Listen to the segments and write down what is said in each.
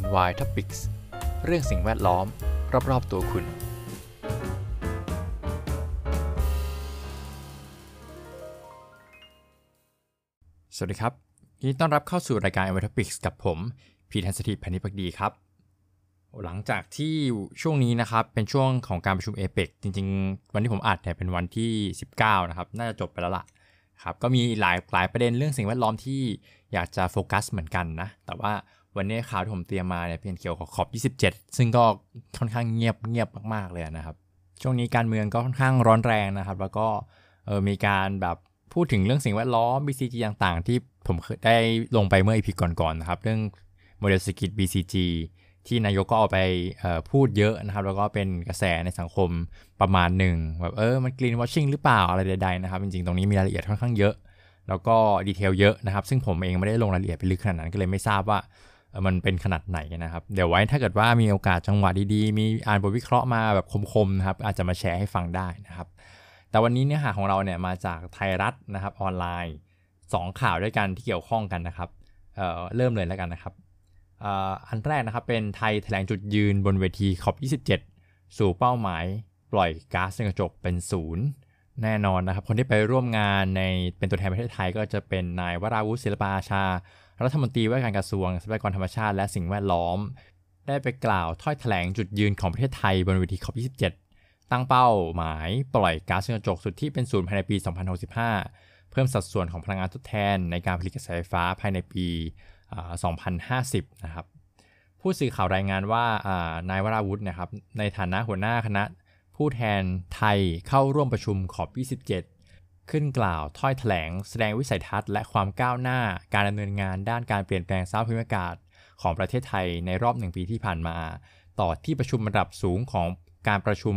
NY Topics เรื่องสิ่งแวดล้อม รอบๆตัวคุณ สวัสดีครับ ยินดีต้อนรับเข้าสู่รายการ NY Topics กับผม พีทันสถิตพันธิพักดีครับ หลังจากที่ช่วงนี้นะครับ เป็นช่วงของการประชุมเอเปกจริง ๆ วันที่ผมอัดเนี่ยเป็นวันที่ 19 นะครับ น่าจะจบไปแล้วล่ะครับก็มีหลายหลายประเด็นเรื่องสิ่งแวดล้อมที่อยากจะโฟกัสเหมือนกันนะ แต่ว่า วันนี้ข่าวที่ผมเตรียมมาเนี่ยเป็นเกี่ยวกับขอบ 27 ซึ่งก็ค่อนข้างเงียบเงียบมากๆเลยนะครับ ช่วงนี้การเมืองก็ค่อนข้างร้อนแรงนะครับ แล้วก็เออมีการแบบพูดถึงเรื่องสิ่งแวดล้อม BCG ต่างๆ ที่ผมได้ลงไปเมื่ออีพีก่อนๆนะครับ เรื่องโมเดลเศรษฐกิจ BCG ที่นายกก็เอาไปพูดเยอะนะครับ แล้วก็เป็นกระแสในสังคมประมาณหนึ่งแบบเออมันกรีนวอชชิ่งหรือเปล่าอะไรใดๆนะครับ จริงๆ ตรงนี้มีรายละเอียดค่อนข้างเยอะ แล้วก็ดีเทลเยอะนะครับ ซึ่งผมเองไม่ได้ลงรายละเอียดไปลึกขนาดนั้นก็เลยไม่ทราบว่า มันเป็นขนาดไหนนะครับ เดี๋ยวไว้ถ้าเกิดว่ามีโอกาสจังหวะดีๆ มีอ่านบทวิเคราะห์มาแบบคมๆนะครับอาจจะมาแชร์ให้ฟังได้นะครับ แต่วันนี้เนื้อหาของเราเนี่ยมาจากไทยรัฐนะครับออนไลน์ 2 ข่าวด้วยกันที่เกี่ยวข้องกันนะครับเเริ่มเลยแล้วกันนะครับอันแรกนะครับเป็นไทยแถลงจุดยืนบนเวทีขอบ 27 สู่เป้าหมายปล่อยก๊าซเรือนกระจกเป็นศูนย์แน่นอนนะครับ คนที่ไปร่วมงานในเป็นตัวแทนประเทศไทยก็จะเป็นนายวราวุฒิศิลปอาชา รัฐมนตรีว่าการกระทรวงทรัพยากรธรรมชาติและสิ่งแวดล้อม ได้ไปกล่าวถ้อยแถลงจุดยืนของประเทศไทยบนเวทีขอบ27 ตั้งเป้าหมายปล่อยก๊าซเรือนกระจกสุดที่เป็นศูนย์ภายในปี 2065 เพิ่มสัดส่วนของพลังงานทดแทนในการผลิตกระแสไฟฟ้าภายในปี 2050 นะครับ ผู้สื่อข่าวรายงานว่านายวราวุฒินะครับในฐานะหัวหน้าคณะ ผู้แทนไทยเข้าร่วมประชุมขอบ27 ขึ้นกล่าวถ้อยแถลง แสดงวิสัยทัศน์และความก้าวหน้าการดำเนินงานด้านการเปลี่ยนแปลงสภาพภูมิอากาศ ของประเทศไทยในรอบหนึ่งปีที่ผ่านมา ต่อที่ประชุมระดับสูงของการประชุม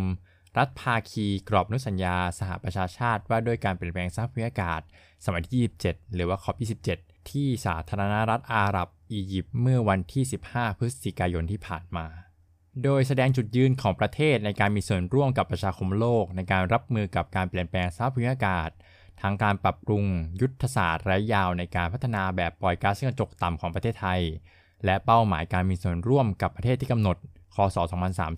รัฐภาคีกรอบนุสัญญา สหประชาชาติว่าด้วยการเปลี่ยนแปลงสภาพภูมิอากาศ สมัยที่ 27 หรือว่าขอบ27 ที่สาธารณรัฐอาหรับอียิปต์เมื่อวันที่ 15 พฤศจิกายนที่ผ่านมา โดยแสดงจุดยืนของประเทศในการมีส่วนร่วมกับประชาคมโลก ในการรับมือกับการเปลี่ยนแปลงสภาพภูมิอากาศทั้งการปรับปรุงยุทธศาสตร์ระยะยาวในการพัฒนาแบบปล่อยก๊าซเรือนกระจกต่ำของประเทศไทย และเป้าหมายการมีส่วนร่วมกับประเทศที่กำหนด คศ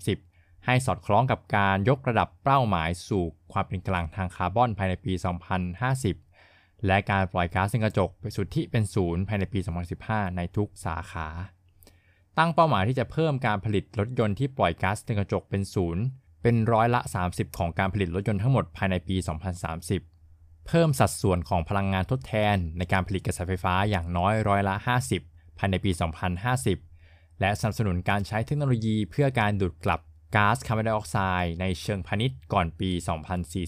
2030 ให้สอดคล้องกับการยกระดับเป้าหมายสู่ความเป็นกลางทางคาร์บอนภายในปี 2050 และการปล่อยก๊าซเรือนกระจกไปสุทธิเป็นศูนย์ภายในปี 2015 ในทุกสาขา ตั้งเป้าหมายที่จะเพิ่มการผลิตรถยนต์ที่ปล่อยก๊าซเรือนกระจกเป็นศูนย์เป็นร้อยละ 30 ของการผลิตรถยนต์ทั้งหมดภายในปี 2030 เพิ่มสัดส่วนของพลังงานทดแทนในการผลิตกระแสไฟฟ้าอย่างน้อยร้อยละ 50 ภายในปี 2050 และสนับสนุนการใช้เทคโนโลยีเพื่อการดูดกลับก๊าซคาร์บอนไดออกไซด์ในเชิงพาณิชย์ก่อนปี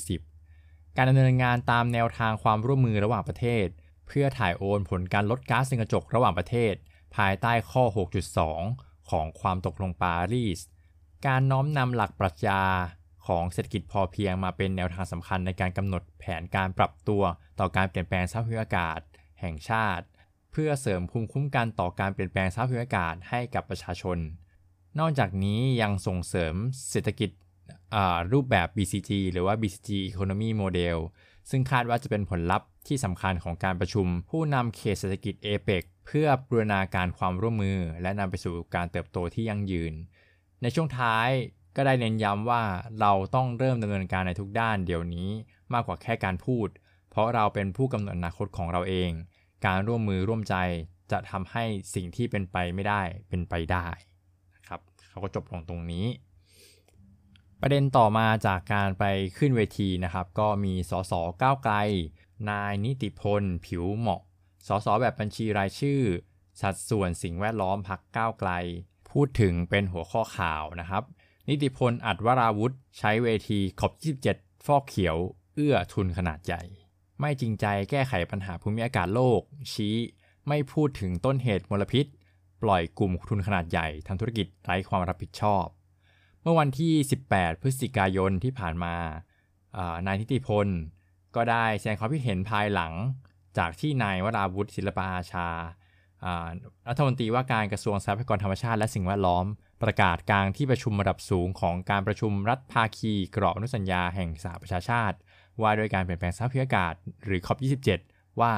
2040 การดำเนินงานตามแนวทางความร่วมมือระหว่างประเทศ เพื่อถ่ายโอนผลการลดก๊าซเรือนกระจกระหว่างประเทศ ภายใต้ข้อ 6.2 ของความตกลงปารีส การน้อมนำหลักปรัชญาของเศรษฐกิจพอเพียงมาเป็นแนวทางสำคัญในการกำหนดแผนการปรับตัวต่อการเปลี่ยนแปลงสภาพภูมิอากาศ แห่งชาติ เพื่อเสริมภูมิคุ้มกันต่อการเปลี่ยนแปลงสภาพภูมิอากาศให้กับประชาชน นอกจากนี้ยังส่งเสริมเศรษฐกิจรูปแบบ BCG หรือว่า BCG Economy Model ซึ่งคาดว่าจะเป็นผลลัพธ์ที่สำคัญของการประชุมผู้นำเขตเศรษฐกิจเอเปก พื่อบูรณาการความร่วมมือและนำไปสู่การเติบโตที่ยั่งยืน ในช่วงท้ายก็ได้เน้นย้ำว่าเราต้องเริ่มดำเนินการในทุกด้านเดี๋ยวนี้มากกว่าแค่การพูด เพราะเราเป็นผู้กำหนดอนาคตของเราเอง การร่วมมือร่วมใจจะทำให้สิ่งที่เป็นไปไม่ได้เป็นไปได้นะครับเขาก็จบลงตรงนี้ ประเด็นต่อมาจากการไปขึ้นเวทีนะครับ ก็มีสสก้าวไกล นายนิติพล ผิวเหมาะ สสแบบบัญชีรายชื่อ สัดส่วนสิ่งแวดล้อมพักก้าวไกล พูดถึงเป็นหัวข้อข่าวนะครับ นิติพลอัดวราวุธใช้เวทีขอบ27 ฟอกเขียว เอื้อทุนขนาดใหญ่ ไม่จริงใจแก้ไขปัญหาภูมิอากาศโลก ชี้ ไม่พูดถึงต้นเหตุมลพิษ ปล่อยกลุ่มทุนขนาดใหญ่ทำธุรกิจไร้ความรับผิดชอบ เมื่อวันที่ 18 พฤศจิกายนที่ผ่านมานายนิติพลก็ได้แสดงความคิดเห็นภายหลัง จากที่นายวราวุฒิศิลปอาชารัฐมนตรีว่าการกระทรวงทรัพยากรธรรมชาติและสิ่งแวดล้อม ประกาศกลางที่ประชุมระดับสูงของการประชุมรัฐภาคีกรอบอนุสัญญาแห่งสหประชาชาติ ว่าด้วยการเปลี่ยนแปลงสภาพภูมิอากาศหรือ COP27 ว่า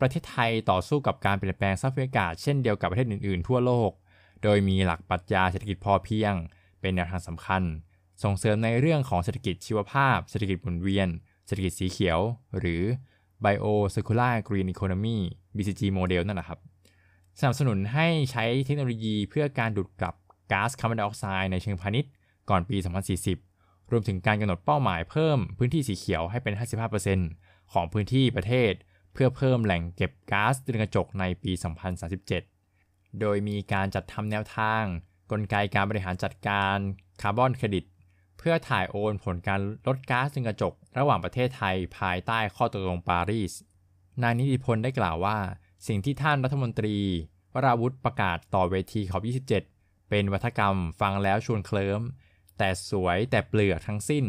ประเทศไทยต่อสู้กับการเปลี่ยนแปลงสภาพภูมิอากาศเช่นเดียวกับประเทศอื่นๆ ทั่วโลก โดยมีหลักปรัชญาเศรษฐกิจพอเพียง เป็นแนวทางสำคัญ ส่งเสริมในเรื่องของเศรษฐกิจชีวภาพ เศรษฐกิจหมุนเวียน เศรษฐกิจสีเขียว หรือ Bio Circular Green Economy BCG Model นั่นแหละครับ สนับสนุนให้ใช้เทคโนโลยีเพื่อการดูดกลับก๊าซคาร์บอนไดออกไซด์ในเชิงพาณิชย์ก่อนปี 2040 รวมถึงการกำหนดเป้าหมายเพิ่มพื้นที่สีเขียวให้เป็น 55%ของพื้นที่ประเทศ เพื่อเพิ่มแหล่งเก็บก๊าซเรือนกระจกในปี 2037 โดยมีการจัดทำแนวทาง กลไกการบริหารจัดการคาร์บอนเครดิต เพื่อถ่ายโอนผลการลดก๊าซเรือนกระจก ระหว่างประเทศไทยภายใต้ข้อตกลงปารีส นายนิติพลได้กล่าวว่า สิ่งที่ท่านรัฐมนตรี วราวุธประกาศต่อเวทีขอบ 27 เป็นวัฒกรรมฟังแล้วชวนเคลิ้ม แต่สวยแต่เปลือกทั้งสิ้น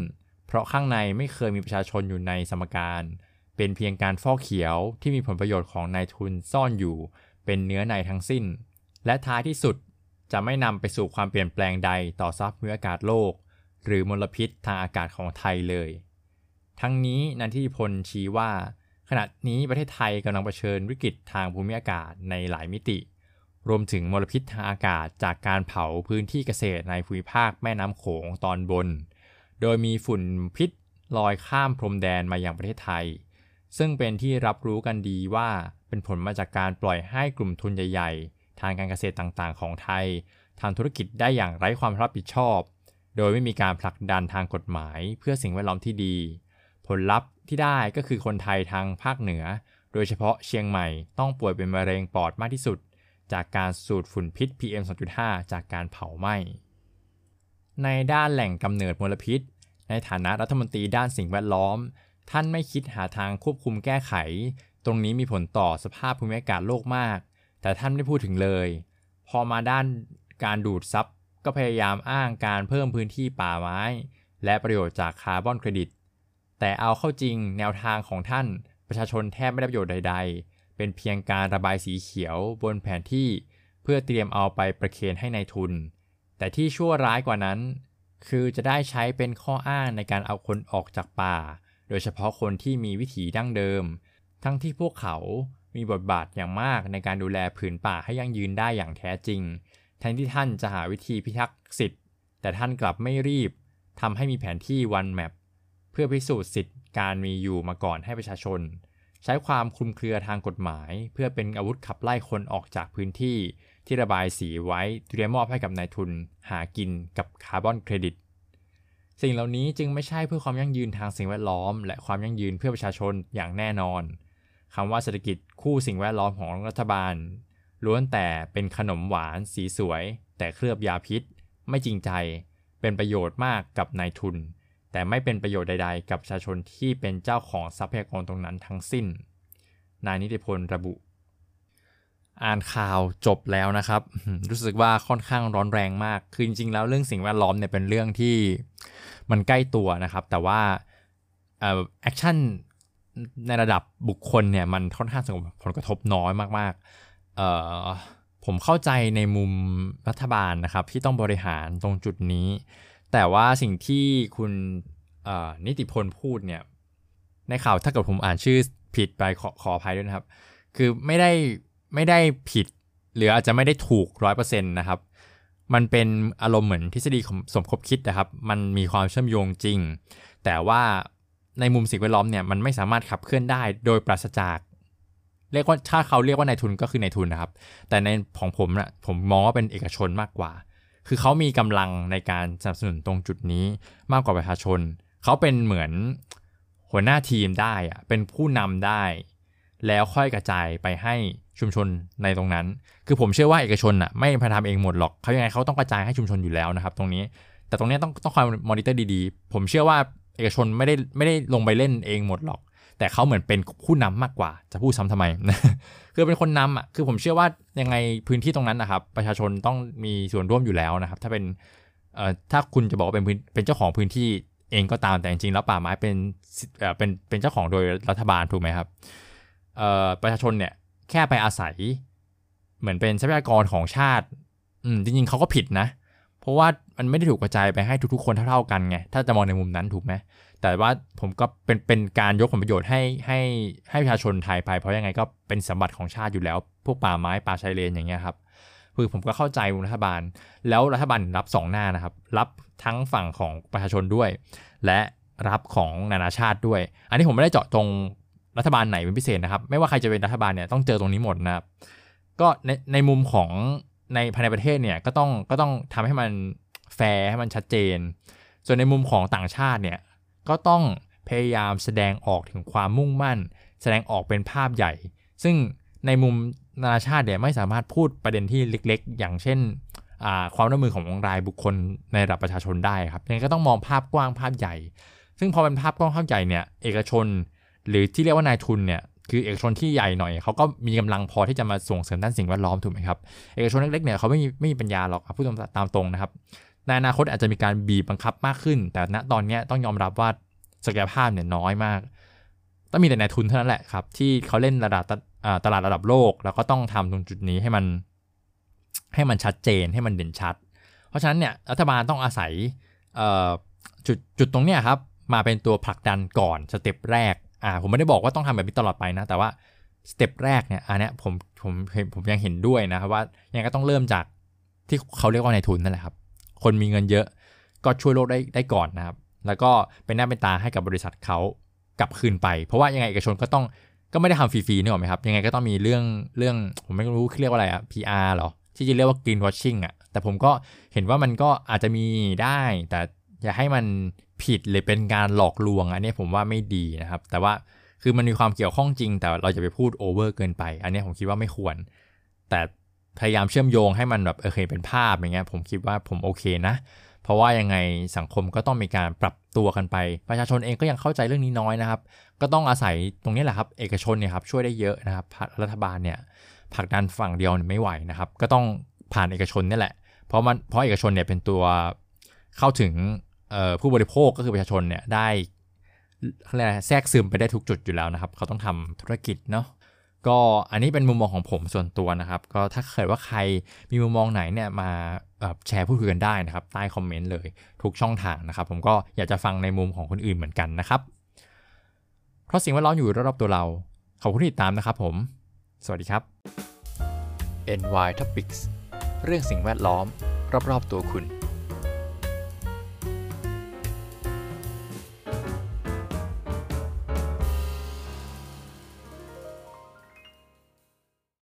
เพราะข้างในไม่เคยมีประชาชนอยู่ในสมการ เป็นเพียงการฟอกเขียวที่มีผลประโยชน์ของนายทุนซ่อนอยู่ เป็นเนื้อในทั้งสิ้น และท้ายที่สุดจะไม่นำไปสู่ความเปลี่ยนแปลงใดต่อทรัพย์ภูมิอากาศโลก หรือมลพิษทางอากาศของไทยเลย ทั้งนี้นันทิพลชี้ว่า ขณะนี้ประเทศไทยกำลังเผชิญวิกฤตทางภูมิอากาศในหลายมิติ รวมถึงมลพิษทางอากาศจากการเผาพื้นที่เกษตรในภูมิภาคแม่น้ำโขงตอนบน โดยมีฝุ่นพิษลอยข้ามพรมแดนมาอย่างประเทศไทย ซึ่งเป็นที่รับรู้กันดีว่าเป็นผลมาจากการปล่อยให้กลุ่มทุนใหญ่ ๆ ทางการเกษตรต่างๆ ของไทยทำธุรกิจได้อย่างไร้ความรับผิดชอบ โดยไม่มีการผลักดันทางกฎหมายเพื่อสิ่งแวดล้อมที่ดี ผลลัพธ์ที่ได้ก็คือคนไทยทางภาคเหนือ โดยเฉพาะเชียงใหม่ต้องป่วยเป็นมะเร็งปอดมากที่สุด จากการสูดฝุ่นพิษ PM 2.5 จากการเผาไหม้ ในด้านแหล่งกำเนิดมลพิษ ในฐานะรัฐมนตรีด้านสิ่งแวดล้อม ท่านไม่คิดหาทางควบคุมแก้ไข ตรงนี้มีผลต่อสภาพภูมิอากาศโลกมาก แต่ท่านไม่พูดถึงเลย พอมาด้านการดูดซับ ก็พยายามอ้างการเพิ่มพื้นที่ป่าไม้ และประโยชน์จากคาร์บอนเครดิต แต่เอาเข้าจริงแนวทางของท่านประชาชนแทบไม่ได้ประโยชน์ใด ๆ เป็นเพียงการระบายสีเขียวบนแผนที่ เพื่อเตรียมเอาไปประเคนให้ในายทุน แต่ที่ชั่วร้ายกว่านั้น คือจะได้ใช้เป็นข้ออ้างในการเอาคนออกจากป่า โดยเฉพาะคนที่มีวิถีดั้งเดิม ทั้งที่พวกเขามีบทบาทอย่างมากในการดูแลผืนป่าให้ยั่งยืนได้อย่างแท้จริง แทนที่ท่านจะหาวิธีพิทักษ์สิทธิ์ แต่ท่านกลับไม่รีบทำให้มีแผนที่ One Map เพื่อพิสูจน์สิทธิ์การมีอยู่มาก่อนให้ประชาชน ใช้ความคลุมเครือทางกฎหมาย เพื่อเป็นอาวุธขับไล่คนออกจากพื้นที่ที่ระบายสีไว้เตรียมมอบให้กับนายทุน หากินกับคาร์บอนเครดิต สิ่งเหล่านี้จึงไม่ใช่เพื่อความยั่งยืนทางสิ่งแวดล้อม และความยั่งยืนเพื่อประชาชนอย่างแน่นอนคำว่าเศรษฐกิจคู่สิ่งแวดล้อมของรัฐบาล ล้วนแต่เป็นขนมหวานสีสวย แต่เคลือบยาพิษ ไม่จริงใจ เป็นประโยชน์มากกับนายทุน แต่ไม่เป็นประโยชน์ใด ๆ กับประชาชนที่เป็นเจ้าของทรัพยากรตรงนั้นทั้งสิ้น นายนิติพลระบุ อ่านข่าวจบแล้วนะครับ รู้สึกว่าค่อนข้างร้อนแรงมาก คือจริงๆแล้วเรื่องสิ่งแวดล้อมเนี่ยเป็นเรื่องที่มันใกล้ตัวนะครับ แต่ว่าแอคชั่นในระดับบุคคลเนี่ยมันค่อนข้างส่งผลกระทบน้อยมากๆ ผมเข้าใจในมุมรัฐบาลนะครับ ที่ต้องบริหารตรงจุดนี้ แต่ว่าสิ่งที่คุณนิติพลพูดเนี่ยในข่าวถ้าเกิดผมอ่านชื่อผิดไปขอขออภัยด้วยนะครับ คือไม่ได้ไม่ได้ผิด หรืออาจจะไม่ได้ถูกร้อยเปอร์เซ็นต์นะครับ มันเป็นอารมณ์เหมือนทฤษฎีสมคบคิดนะครับ มันมีความเชื่อมโยงจริง แต่ว่าในมุมสิ่งแวดล้อมเนี่ยมันไม่สามารถขับเคลื่อนได้โดยปราศจาก เรียกว่าถ้าเขาเรียกว่านายทุนก็คือนายทุนนะครับ แต่ในของผมนะผมมองว่าเป็นเอกชนมากกว่า คือเขามีกำลังในการสนับสนุนตรงจุดนี้มากกว่าประชาชน เขาเป็นเหมือนหัวหน้าทีมได้อะเป็นผู้นำได้ แล้วค่อยกระจายไปให้ชุมชนในตรงนั้น คือผมเชื่อว่าเอกชนอะไม่พาทำเองหมดหรอกเขายังไงเขาต้องกระจายให้ชุมชนอยู่แล้วนะครับ ตรงนี้ แต่ตรงนี้ต้องต้องคอยมอนิเตอร์ดีๆ ผมเชื่อว่าเอกชนไม่ได้ไม่ได้ลงไปเล่นเองหมดหรอก แต่เขาเหมือนเป็นผู้นำมากกว่า จะพูดซ้ำทำไม คือเป็นคนนำอะคือผมเชื่อว่ายังไงพื้นที่ตรงนั้นนะครับ ประชาชนต้องมีส่วนร่วมอยู่แล้วนะครับ ถ้าเป็นเอ่อถ้าคุณจะบอกว่าเป็นเป็นเจ้าของพื้นที่เองก็ตามแต่จริงๆแล้วป่าไม้เป็นเอ่อเป็นเป็นเจ้าของโดยรัฐบาลถูกไหมครับเอ่อประชาชนเนี่ยแค่ไปอาศัย เหมือนเป็นทรัพยากรของชาติอืมจริงๆเขาก็ผิดนะ เพราะว่ามันไม่ได้ถูกกระจายไปให้ทุกๆคนเท่าๆกันไงถ้าจะมองในมุมนั้นถูกไหม แต่ว่าผมก็เป็นเป็นการยกผลประโยชน์ให้ให้ให้ประชาชนไทยไป เพราะยังไงก็เป็นสมบัติของชาติอยู่แล้ว พวกป่าไม้ป่าชายเลนอย่างเงี้ยครับคือผมก็เข้าใจรัฐบาล แล้วรัฐบาลรับสองหน้านะครับ รับทั้งฝั่งของประชาชนด้วย และรับของนานาชาติด้วย อันนี้ผมไม่ได้เจาะตรงรัฐบาลไหนเป็นพิเศษนะครับ ไม่ว่าใครจะเป็นรัฐบาลเนี่ยต้องเจอตรงนี้หมดนะครับ ก็ในในมุมของในภายในประเทศเนี่ยก็ต้องก็ต้องทำให้มันแฟร์ให้มันชัดเจน ส่วนในมุมของต่างชาติเนี่ย ก็ต้องพยายามแสดงออกถึงความมุ่งมั่น แสดงออกเป็นภาพใหญ่ ซึ่งในมุมนานาชาติเนี่ยไม่สามารถพูดประเด็นที่เล็ก ๆ อย่างเช่นความร่วมมือของรายบุคคลในระดับประชาชนได้ครับยังก็ต้องมองภาพกว้างภาพใหญ่ ซึ่งพอเป็นภาพกว้างภาพใหญ่เนี่ยเอกชน หรือที่เรียกว่านายทุนเนี่ยคือเอกชนที่ใหญ่หน่อยเขาก็มีกำลังพอที่จะมาส่งเสริมด้านสิ่งแวดล้อมถูกไหมครับเอกชนเล็กๆเนี่ยเขาไม่มีไม่มีปัญญาหรอกพูดตามตรงนะครับ ในอนาคตอาจจะมีการบีบบังคับมากขึ้น แต่ณตอนนี้ต้องยอมรับว่าศักยภาพเนี่ยน้อยมาก ต้องมีแต่นายทุนเท่านั้นแหละครับ ที่เขาเล่นระดับตลาดระดับโลก แล้วก็ต้องทำตรงจุดนี้ให้มัน ให้มันชัดเจนให้มันเด่นชัด เพราะฉะนั้นเนี่ยรัฐบาลต้องอาศัยจุดจุดตรงเนี้ยครับมาเป็นตัวผลักดันก่อน step แรกอ่าผมไม่ได้บอกว่าต้องทำแบบนี้ตลอดไปนะ แต่ว่า step แรกเนี่ยอันนี้ผมผมผมยังเห็นด้วยนะครับว่ายังก็ต้องเริ่มจากที่เขาเรียกว่านายทุนนั่นแหละครับ คนมีเงินเยอะ ก็ช่วยโลกได้ได้ก่อนนะครับ แล้วก็เป็นหน้าเป็นตาให้กับบริษัทเขากลับคืนไป เพราะว่ายังไงเอกชนก็ต้องก็ไม่ได้ทำฟรีๆนี่หรอไหมครับยังไงก็ต้องมีเรื่องเรื่องผมไม่รู้เรียกว่าอะไรอะ PR หรอที่จะเรียกว่า green washing อะแต่ผมก็เห็นว่ามันก็อาจจะมีได้ แต่อย่าให้มันผิดหรือเป็นการหลอกลวง อันนี้ผมว่าไม่ดีนะครับ แต่ว่าคือมันมีความเกี่ยวข้องจริง แต่เราจะไปพูดโอเวอร์เกินไป อันนี้ผมคิดว่าไม่ควร แต่ พยายามเชื่อมโยงให้มันแบบโอเคเป็นภาพอย่างเงี้ยผมคิดว่าผมโอเคนะ เพราะว่ายังไงสังคมก็ต้องมีการปรับตัวกันไป ประชาชนเองก็ยังเข้าใจเรื่องนี้น้อยนะครับ ก็ต้องอาศัยตรงนี้แหละครับ เอกชนเนี่ยครับช่วยได้เยอะนะครับรัฐบาลเนี่ยผลักดันฝั่งเดียวไม่ไหวนะครับ ก็ต้องผ่านเอกชนนี่แหละ เพราะมันเพราะเอกชนเนี่ยเป็นตัวเข้าถึงผู้บริโภคก็คือประชาชนเนี่ยได้แทรกซึมไปได้ทุกจุดอยู่แล้วนะครับ เขาต้องทำธุรกิจเนาะ ก็อันนี้เป็นมุมมองของผมส่วนตัวนะครับ ก็ถ้าเกิดว่าใครมีมุมมองไหนเนี่ยมาแชร์พูดคุยกันได้นะครับ ใต้คอมเมนต์เลยทุกช่องทางนะครับ ผมก็อยากจะฟังในมุมของคนอื่นเหมือนกันนะครับ เพราะสิ่งแวดล้อมอยู่รอบๆตัวเราขอบคุณที่ติดตามนะครับผม สวัสดีครับ NY Topics เรื่องสิ่งแวดล้อม รอบๆตัวคุณ